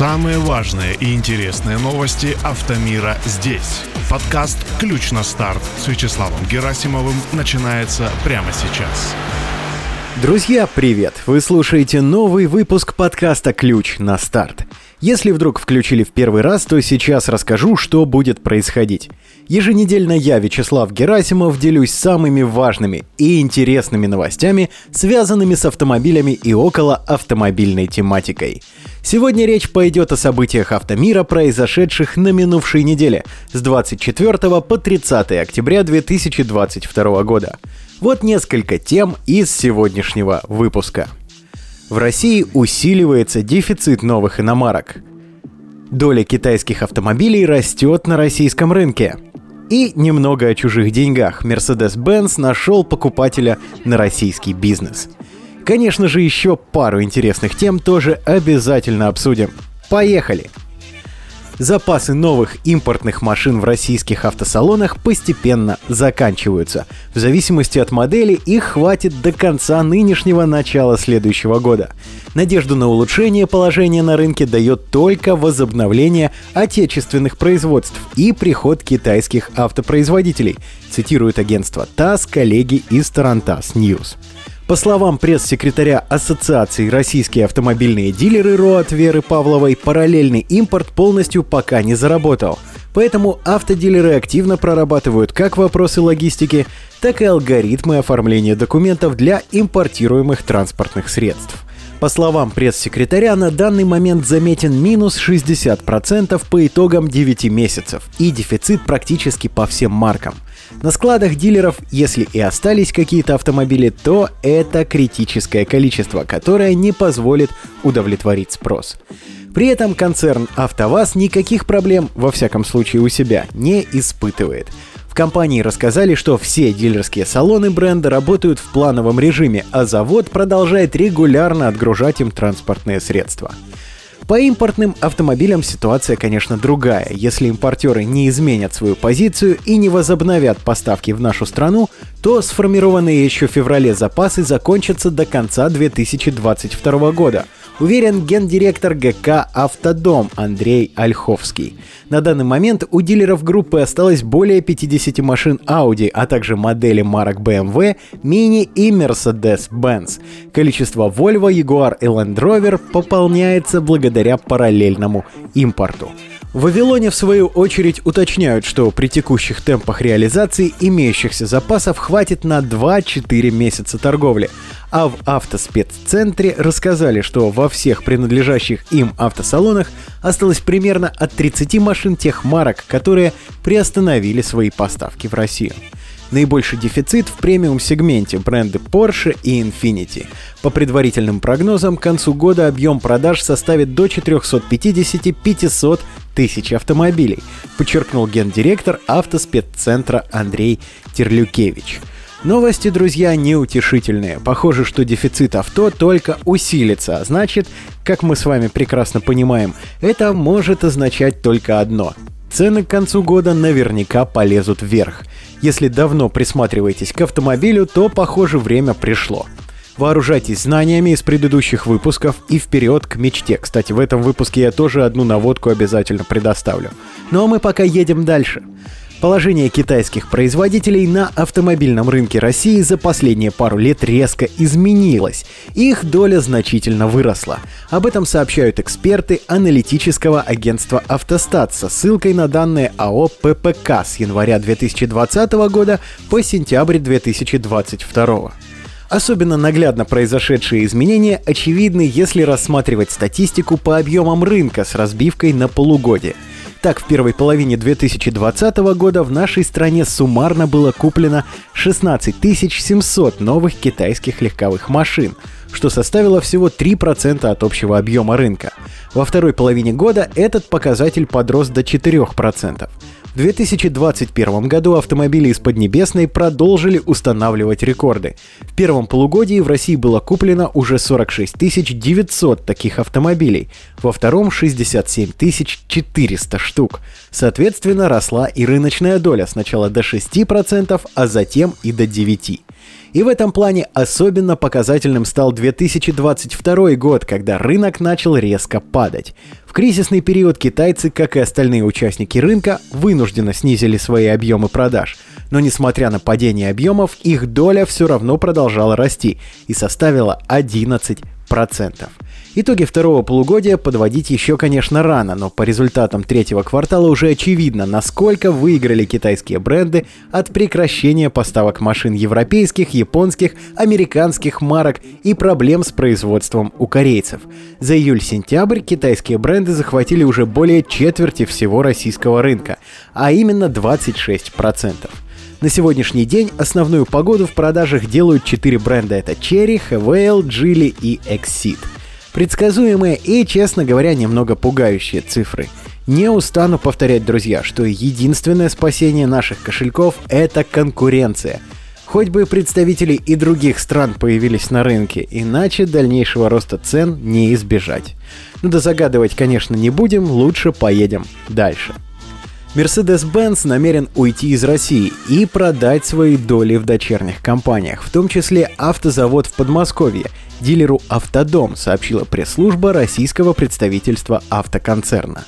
Самые важные и интересные новости автомира здесь. Подкаст «Ключ на старт» с Вячеславом Герасимовым начинается прямо сейчас. Друзья, привет! Вы слушаете новый выпуск подкаста «Ключ на старт». Если вдруг включили в первый раз, то сейчас расскажу, что будет происходить. Еженедельно я, Вячеслав Герасимов, делюсь самыми важными и интересными новостями, связанными с автомобилями и около автомобильной тематикой. Сегодня речь пойдет о событиях автомира, произошедших на минувшей неделе с 24 по 30 октября 2022 года. Вот несколько тем из сегодняшнего выпуска. В России усиливается дефицит новых иномарок. Доля китайских автомобилей растет на российском рынке. И немного о чужих деньгах. Mercedes-Benz нашел покупателя на российский бизнес. Конечно же, еще пару интересных тем тоже обязательно обсудим. Поехали! Запасы новых импортных машин в российских автосалонах постепенно заканчиваются. В зависимости от модели их хватит до конца нынешнего начала следующего года. Надежду на улучшение положения на рынке дает только возобновление отечественных производств и приход китайских автопроизводителей, цитирует агентство ТАСС коллеги из Тарантас News. По словам пресс-секретаря Ассоциации «Российские автомобильные дилеры» РОАД Веры Павловой, параллельный импорт полностью пока не заработал. Поэтому автодилеры активно прорабатывают как вопросы логистики, так и алгоритмы оформления документов для импортируемых транспортных средств. По словам пресс-секретаря, на данный момент заметен минус 60% по итогам 9 месяцев и дефицит практически по всем маркам – на складах дилеров, если и остались какие-то автомобили, то это критическое количество, которое не позволит удовлетворить спрос. При этом концерн «АвтоВАЗ» никаких проблем, во всяком случае у себя, не испытывает. Компании рассказали, что все дилерские салоны бренда работают в плановом режиме, а завод продолжает регулярно отгружать им транспортные средства. По импортным автомобилям ситуация, конечно, другая. Если импортеры не изменят свою позицию и не возобновят поставки в нашу страну, то сформированные еще в феврале запасы закончатся до конца 2022 года – уверен гендиректор ГК «Автодом» Андрей Ольховский. На данный момент у дилеров группы осталось более 50 машин Audi, а также модели марок BMW, Mini и Mercedes-Benz. Количество Volvo, Jaguar и Land Rover пополняется благодаря параллельному импорту. В Вавилоне, в свою очередь, уточняют, что при текущих темпах реализации имеющихся запасов хватит на 2-4 месяца торговли. А в автоспеццентре рассказали, что во всех принадлежащих им автосалонах осталось примерно от 30 машин тех марок, которые приостановили свои поставки в Россию. Наибольший дефицит в премиум-сегменте бренды Porsche и Infiniti. По предварительным прогнозам, к концу года объем продаж составит до 450-500 тысяч автомобилей, подчеркнул гендиректор автоспеццентра Андрей Терлюкевич. Новости, друзья, неутешительные. Похоже, что дефицит авто только усилится, а значит, как мы с вами прекрасно понимаем, это может означать только одно. Цены к концу года наверняка полезут вверх. Если давно присматриваетесь к автомобилю, то, похоже, время пришло. Вооружайтесь знаниями из предыдущих выпусков и вперед к мечте. Кстати, в этом выпуске я тоже одну наводку обязательно предоставлю. Ну а мы пока едем дальше. Положение китайских производителей на автомобильном рынке России за последние пару лет резко изменилось. Их доля значительно выросла. Об этом сообщают эксперты аналитического агентства «Автостат» со ссылкой на данные АО «ППК» с января 2020 года по сентябрь 2022. Особенно наглядно произошедшие изменения очевидны, если рассматривать статистику по объемам рынка с разбивкой на полугодие – так, в первой половине 2020 года в нашей стране суммарно было куплено 16 700 новых китайских легковых машин, что составило всего 3% от общего объема рынка. Во второй половине года этот показатель подрос до 4%. В 2021 году автомобили из Поднебесной продолжили устанавливать рекорды. В первом полугодии в России было куплено уже 46 900 таких автомобилей, во втором 67 400 штук. Соответственно, росла и рыночная доля сначала до 6%, а затем и до 9%. И в этом плане особенно показательным стал 2022 год, когда рынок начал резко падать. В кризисный период китайцы, как и остальные участники рынка, вынужденно снизили свои объемы продаж. Но несмотря на падение объемов, их доля все равно продолжала расти и составила 11%. Итоги второго полугодия подводить еще, конечно, рано, но по результатам третьего квартала уже очевидно, насколько выиграли китайские бренды от прекращения поставок машин европейских, японских, американских марок и проблем с производством у корейцев. За июль-сентябрь китайские бренды захватили уже более четверти всего российского рынка, а именно 26%. На сегодняшний день основную погоду в продажах делают четыре бренда. Это Cherry, Havail, Geely и Exceed. Предсказуемые и, честно говоря, немного пугающие цифры. Не устану повторять, друзья, что единственное спасение наших кошельков – это конкуренция. Хоть бы представители и других стран появились на рынке, иначе дальнейшего роста цен не избежать. Ну да загадывать, конечно, не будем, лучше поедем дальше. Mercedes-Benz намерен уйти из России и продать свои доли в дочерних компаниях, в том числе автозавод в Подмосковье, дилеру «Автодом», сообщила пресс-служба российского представительства автоконцерна.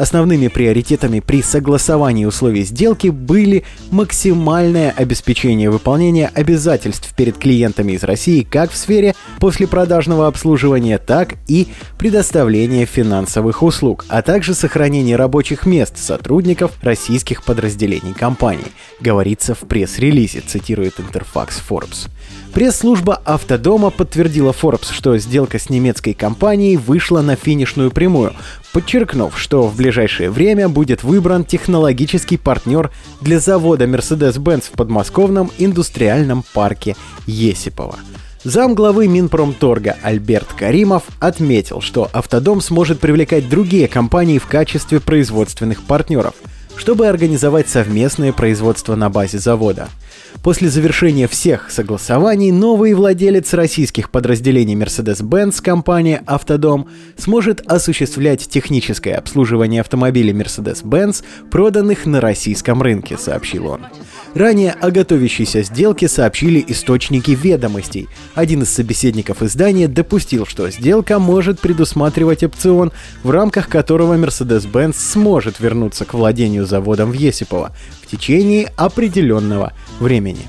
Основными приоритетами при согласовании условий сделки были максимальное обеспечение выполнения обязательств перед клиентами из России как в сфере послепродажного обслуживания, так и предоставления финансовых услуг, а также сохранение рабочих мест сотрудников российских подразделений компании, говорится в пресс-релизе, цитирует Интерфакс Forbes. Пресс-служба Автодома подтвердила Forbes, что сделка с немецкой компанией вышла на финишную прямую, подчеркнув, что в ближайшее время будет выбран технологический партнер для завода Mercedes-Benz в подмосковном индустриальном парке Есипова. Зам главы Минпромторга Альберт Каримов отметил, что Автодом сможет привлекать другие компании в качестве производственных партнеров, чтобы организовать совместное производство на базе завода – После завершения всех согласований новый владелец российских подразделений Mercedes-Benz, компания «Автодом», сможет осуществлять техническое обслуживание автомобилей Mercedes-Benz, проданных на российском рынке, сообщил он. Ранее о готовящейся сделке сообщили источники ведомостей. Один из собеседников издания допустил, что сделка может предусматривать опцион, в рамках которого Mercedes-Benz сможет вернуться к владению заводом в Есипово в течение определенного времени.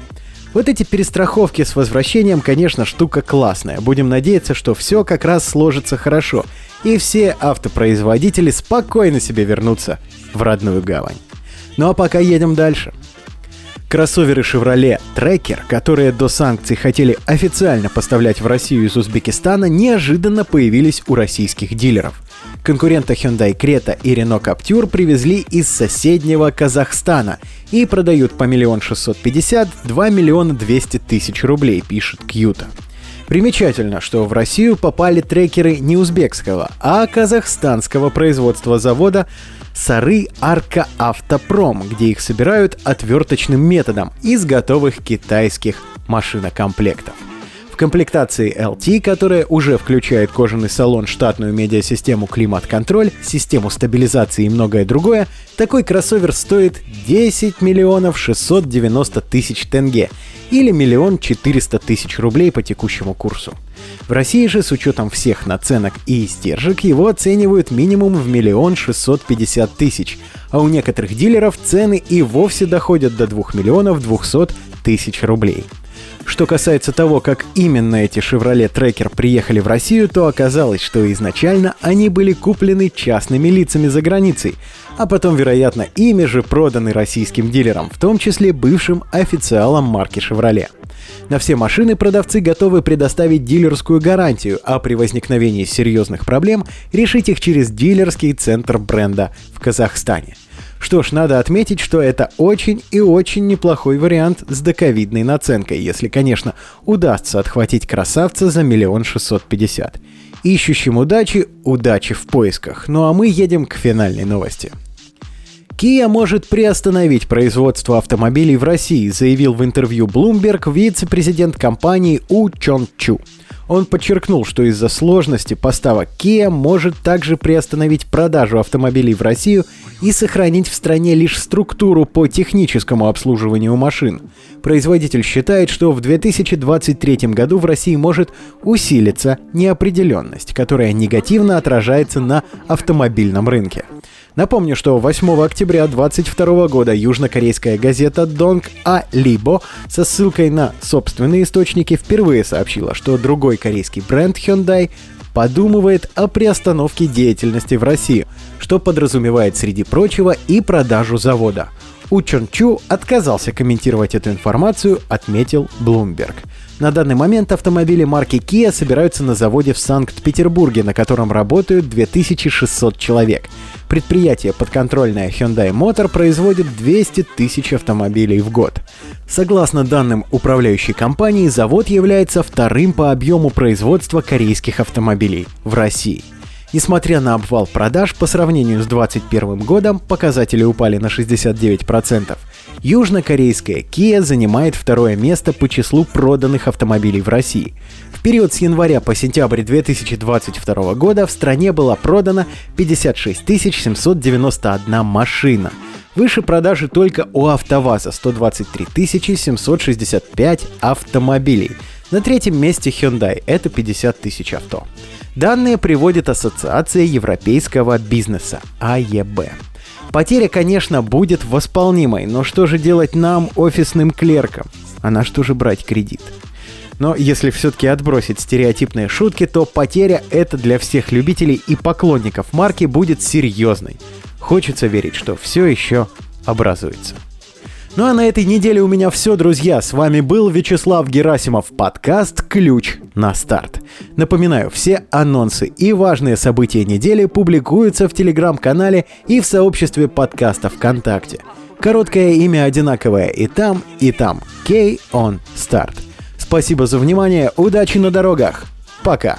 Вот эти перестраховки с возвращением, конечно, штука классная. Будем надеяться, что все как раз сложится хорошо, и все автопроизводители спокойно себе вернутся в родную гавань. Ну а пока едем дальше. Кроссоверы Chevrolet Tracker, которые до санкций хотели официально поставлять в Россию из Узбекистана, неожиданно появились у российских дилеров. Конкурента Hyundai Creta и Renault Captur привезли из соседнего Казахстана и продают по миллион шестьсот пятьдесят, два миллиона двести тысяч рублей, пишет Кьюта. Примечательно, что в Россию попали трекеры не узбекского, а казахстанского производства завода Сары Арка Автопром, где их собирают отверточным методом из готовых китайских машинокомплектов. Комплектации LT, которая уже включает кожаный салон, штатную медиасистему климат-контроль, систему стабилизации и многое другое, такой кроссовер стоит 10 миллионов 690 тысяч тенге или миллион четыреста тысяч рублей по текущему курсу. В России же с учетом всех наценок и издержек его оценивают минимум в миллион шестьсот пятьдесят тысяч, а у некоторых дилеров цены и вовсе доходят до 2 миллионов 200 тысяч рублей. Что касается того, как именно эти Chevrolet Tracker приехали в Россию, то оказалось, что изначально они были куплены частными лицами за границей, а потом, вероятно, ими же проданы российским дилерам, в том числе бывшим официалам марки Chevrolet. На все машины продавцы готовы предоставить дилерскую гарантию, а при возникновении серьезных проблем решить их через дилерский центр бренда в Казахстане. Что ж, надо отметить, что это очень и очень неплохой вариант с доковидной наценкой, если, конечно, удастся отхватить красавца за миллион шестьсот пятьдесят. Ищущим удачи, удачи в поисках. Ну а мы едем к финальной новости. Kia может приостановить производство автомобилей в России, заявил в интервью Bloomberg вице-президент компании У Чон Чу. Он подчеркнул, что из-за сложности поставок Kia может также приостановить продажу автомобилей в Россию и сохранить в стране лишь структуру по техническому обслуживанию машин. Производитель считает, что в 2023 году в России может усилиться неопределенность, которая негативно отражается на автомобильном рынке. Напомню, что 8 октября 2022 года южнокорейская газета Dong А Либо со ссылкой на собственные источники впервые сообщила, что другой корейский бренд Hyundai подумывает о приостановке деятельности в России, что подразумевает, среди прочего, и продажу завода. У Чон Чу отказался комментировать эту информацию, отметил Bloomberg. На данный момент автомобили марки Kia собираются на заводе в Санкт-Петербурге, на котором работают 2600 человек. Предприятие, подконтрольное Hyundai Motor, производит 200 тысяч автомобилей в год. Согласно данным управляющей компании, завод является вторым по объему производства корейских автомобилей в России – Несмотря на обвал продаж, по сравнению с 2021 годом показатели упали на 69%. Южнокорейская Kia занимает второе место по числу проданных автомобилей в России. В период с января по сентябрь 2022 года в стране была продана 56 791 машина. Выше продажи только у АвтоВАЗа 123 765 автомобилей. На третьем месте Hyundai – это 50 тысяч авто. Данные приводит Ассоциация европейского бизнеса АЕБ. Потеря, конечно, будет восполнимой, но что же делать нам, офисным клеркам? А на что же брать кредит? Но если все-таки отбросить стереотипные шутки, то потеря это для всех любителей и поклонников марки будет серьезной. Хочется верить, что все еще образуется. Ну а на этой неделе у меня все, друзья. С вами был Вячеслав Герасимов, подкаст «Ключ на старт». Напоминаю, все анонсы и важные события недели публикуются в телеграм-канале и в сообществе подкаста ВКонтакте. Короткое имя одинаковое и там, и там. K on Start. Спасибо за внимание, удачи на дорогах. Пока.